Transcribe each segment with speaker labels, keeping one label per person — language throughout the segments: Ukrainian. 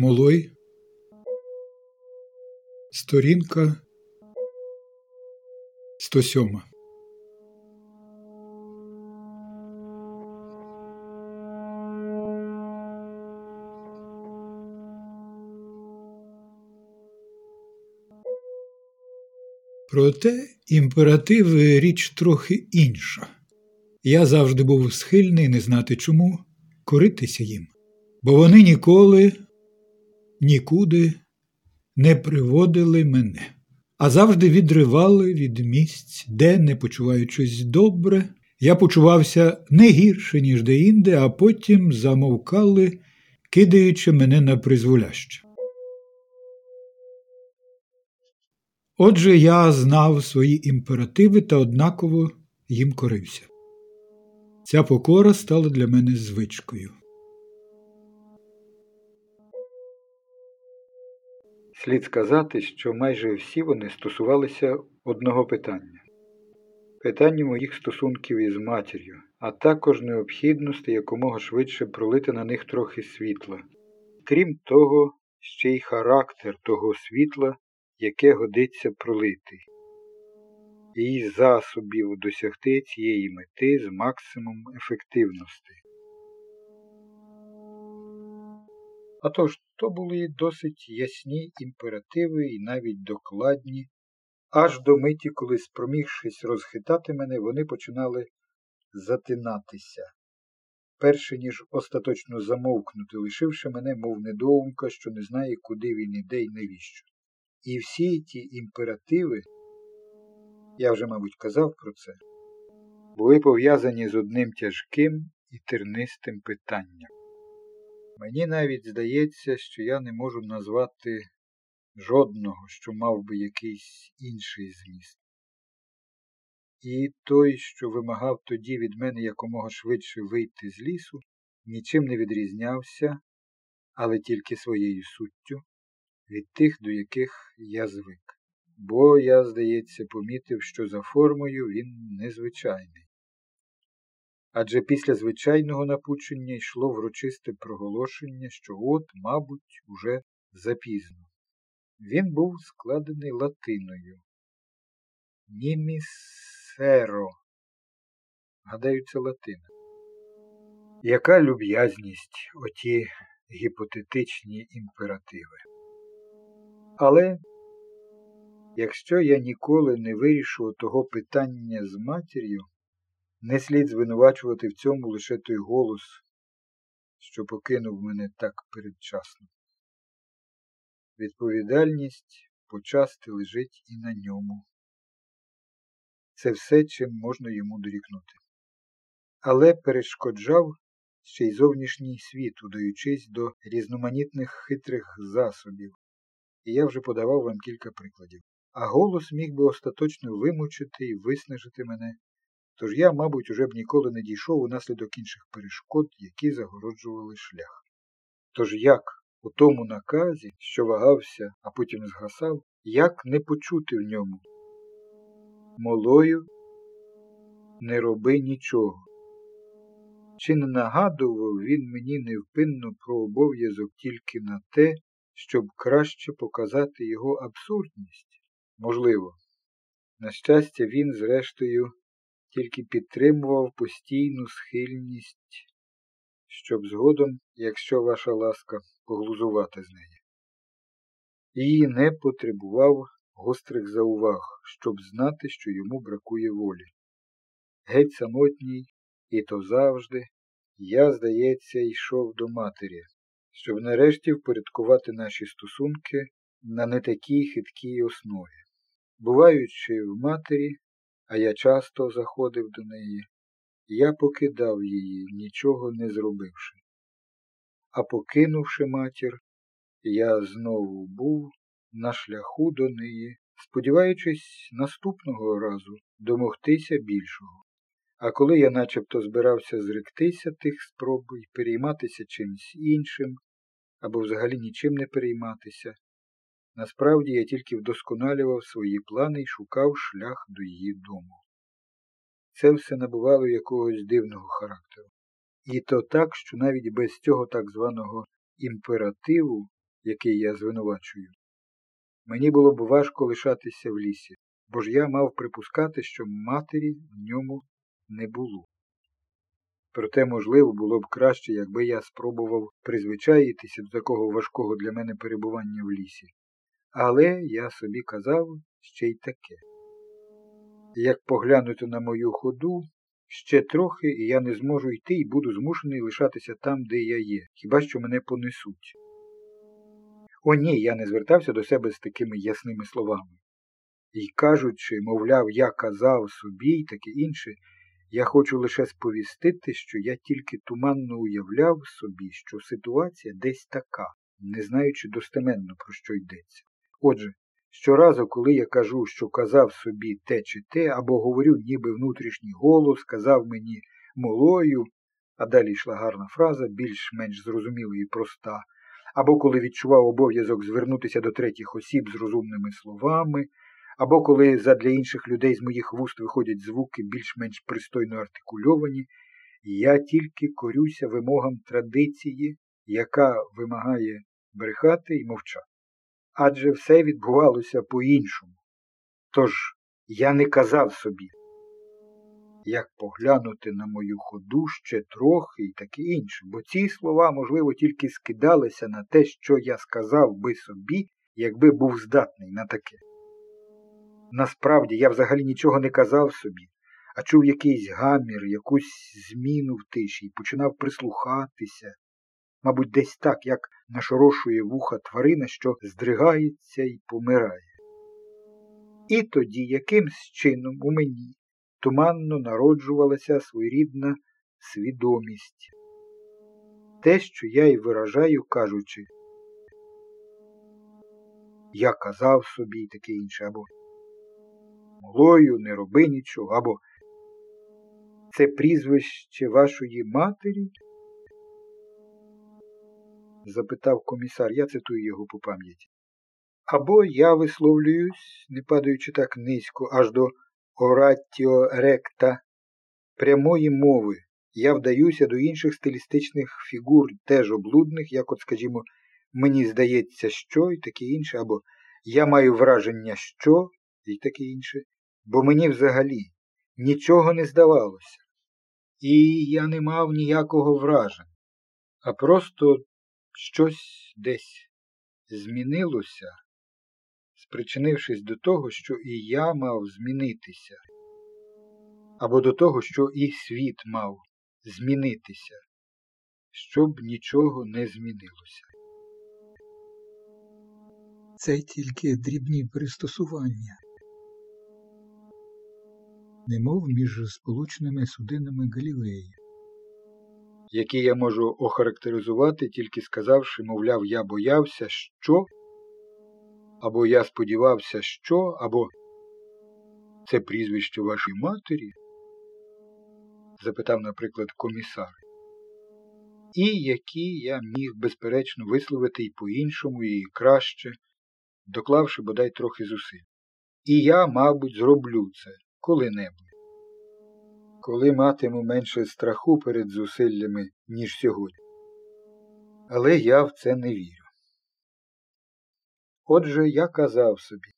Speaker 1: Молой. Сторінка 107. Проте імперативи річ трохи інша. Я завжди був схильний не знати чому коритися їм, бо вони ніколи нікуди не приводили мене, а завжди відривали від місць, де, не почуваючись добре, я почувався не гірше, ніж деінде, а потім замовкали, кидаючи мене на призволяще. Отже, я знав свої імперативи та однаково їм корився. Ця покора стала для мене звичкою.
Speaker 2: Слід сказати, що майже всі вони стосувалися одного питання питання моїх стосунків із матір'ю, а також необхідності якомога швидше пролити на них трохи світла. Крім того, ще й характер того світла, яке годиться пролити, і засобів досягти цієї мети з максимум ефективності. А тож, то були досить ясні імперативи і навіть докладні, аж до миті, коли, спромігшись розхитати мене, вони починали затинатися, перше ніж остаточно замовкнути, лишивши мене, мов недоумка, що не знає, куди він іде і навіщо. І всі ті імперативи, я вже, мабуть, казав про це, були пов'язані з одним тяжким і тернистим питанням. Мені навіть здається, що я не можу назвати жодного, що мав би якийсь інший зміст. І той, що вимагав тоді від мене якомога швидше вийти з лісу, нічим не відрізнявся, але тільки своєю суттю від тих, до яких я звик. Бо я, здається, помітив, що за формою він незвичайний адже після звичайного напучення йшло врочисте проголошення, що от, мабуть, уже запізно. Він був складений латиною. Німісеро. Гадаю, це латина. Яка люб'язність оті гіпотетичні імперативи. Але якщо я ніколи не вирішу того питання з матір'ю, не слід звинувачувати в цьому лише той голос, що покинув мене так передчасно. Відповідальність почасти лежить і на ньому. Це все, чим можна йому дорікнути. Але перешкоджав ще й зовнішній світ, удаючись до різноманітних хитрих засобів, і я вже подавав вам кілька прикладів. А голос міг би остаточно вимучити і виснажити мене Тож я, мабуть, уже б ніколи не дійшов унаслідок інших перешкод, які загороджували шлях. Тож як у тому наказі, що вагався, а потім згасав, як не почути в ньому? Молою не роби нічого. Чи не нагадував він мені невпинно про обов'язок тільки на те, щоб краще показати його абсурдність? Можливо. На щастя, він, зрештою, тільки підтримував постійну схильність, щоб згодом, якщо ваша ласка, поглузувати з неї. І не потребував гострих зауваг, щоб знати, що йому бракує волі. Геть самотній, і то завжди, я, здається, йшов до матері, щоб нарешті впорядкувати наші стосунки на не такій хиткій основі. Буваючи в матері, а я часто заходив до неї, я покидав її, нічого не зробивши. А покинувши матір, я знову був на шляху до неї, сподіваючись наступного разу домогтися більшого. А коли я начебто збирався зректися тих спроб і перейматися чимось іншим, або взагалі нічим не перейматися, Насправді я тільки вдосконалював свої плани і шукав шлях до її дому. Це все набувало якогось дивного характеру. І то так, що навіть без цього так званого імперативу який я звинувачую. Мені було б важко лишатися в лісі, бо ж я мав припускати, що матері в ньому не було. Проте, можливо, було б краще, якби я спробував призвичаїтися до такого важкого для мене перебування в лісі. Але я собі казав ще й таке. Як поглянути на мою ходу, ще трохи, і я не зможу йти і буду змушений лишатися там, де я є, хіба що мене понесуть. О, ні, я не звертався до себе з такими ясними словами. І кажучи, мовляв, я казав собі і таке інше, я хочу лише сповістити, що я тільки туманно уявляв собі, що ситуація десь така, не знаючи достеменно, про що йдеться. Отже, щоразу, коли я кажу, що казав собі те чи те, або говорю, ніби внутрішній голос, казав мені молою, а далі йшла гарна фраза, більш-менш зрозуміла і проста, або коли відчував обов'язок звернутися до третіх осіб з розумними словами, або коли задля інших людей з моїх вуст виходять звуки більш-менш пристойно артикульовані, я тільки корюся вимогам традиції, яка вимагає брехати і мовчати. Адже все відбувалося по-іншому. Тож я не казав собі, як поглянути на мою ходу ще трохи і таке інше, бо ці слова, можливо, тільки скидалися на те, що я сказав би собі, якби був здатний на таке. Насправді я взагалі нічого не казав собі, а чув якийсь гамір, якусь зміну в тиші і починав прислухатися, мабуть, десь так, як нашорошує вуха тварина, що здригається і помирає. І тоді якимсь чином у мені туманно народжувалася своєрідна свідомість. Те, що я й виражаю, кажучи, я казав собі і таке інше, або Мглою не роби нічого, або це прізвище вашої матері? Запитав комісар, я цитую його по пам'яті. Або я висловлююсь, не падаючи так низько, аж до оратіо ректа прямої мови. Я вдаюся до інших стилістичних фігур, теж облудних, як, от, скажімо, мені здається, що і таке інше, або я маю враження, що і таке інше, бо мені взагалі нічого не здавалося, і я не мав ніякого враження, а просто щось десь змінилося, спричинившись до того, що і я мав змінитися, або до того, що і світ мав змінитися, щоб нічого не змінилося.
Speaker 1: Це тільки дрібні пристосування немов між сполучними судинами Галілеї.
Speaker 2: Які я можу охарактеризувати, тільки сказавши, мовляв, я боявся, що, або я сподівався, що, або це прізвище вашої матері? запитав, наприклад, комісар. І які я міг, безперечно, висловити і по-іншому, і краще, доклавши бодай трохи зусиль. І я, мабуть, зроблю це коли-небудь, коли матиму менше страху перед зусиллями, ніж сьогодні. Але я в це не вірю. Отже, я казав собі,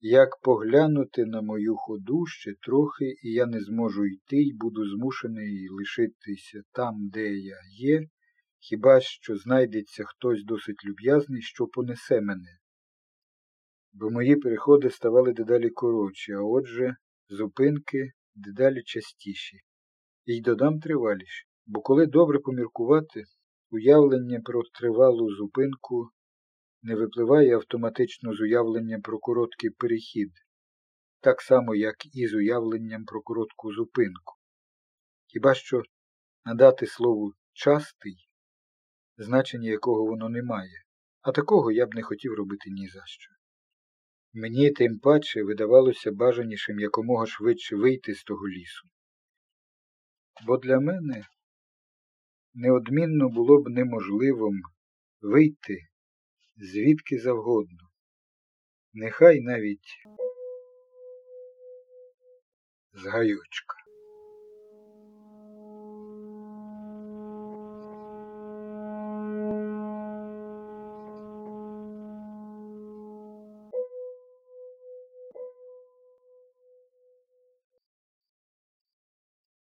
Speaker 2: як поглянути на мою ходу ще трохи, і я не зможу йти і буду змушений лишитися там, де я є, хіба що знайдеться хтось досить люб'язний, що понесе мене. Бо мої переходи ставали дедалі коротші, а отже, зупинки дедалі частіші, і й додам триваліші, бо коли добре поміркувати, уявлення про тривалу зупинку не випливає автоматично з уявленням про короткий перехід, так само, як і з уявленням про коротку зупинку. Хіба що надати слову частий, значення якого воно не має, а такого я б не хотів робити ні за що. Мені тим паче видавалося бажанішим якомога швидше вийти з того лісу. Бо для мене неодмінно було б неможливим вийти звідки завгодно, нехай навіть з гайочка.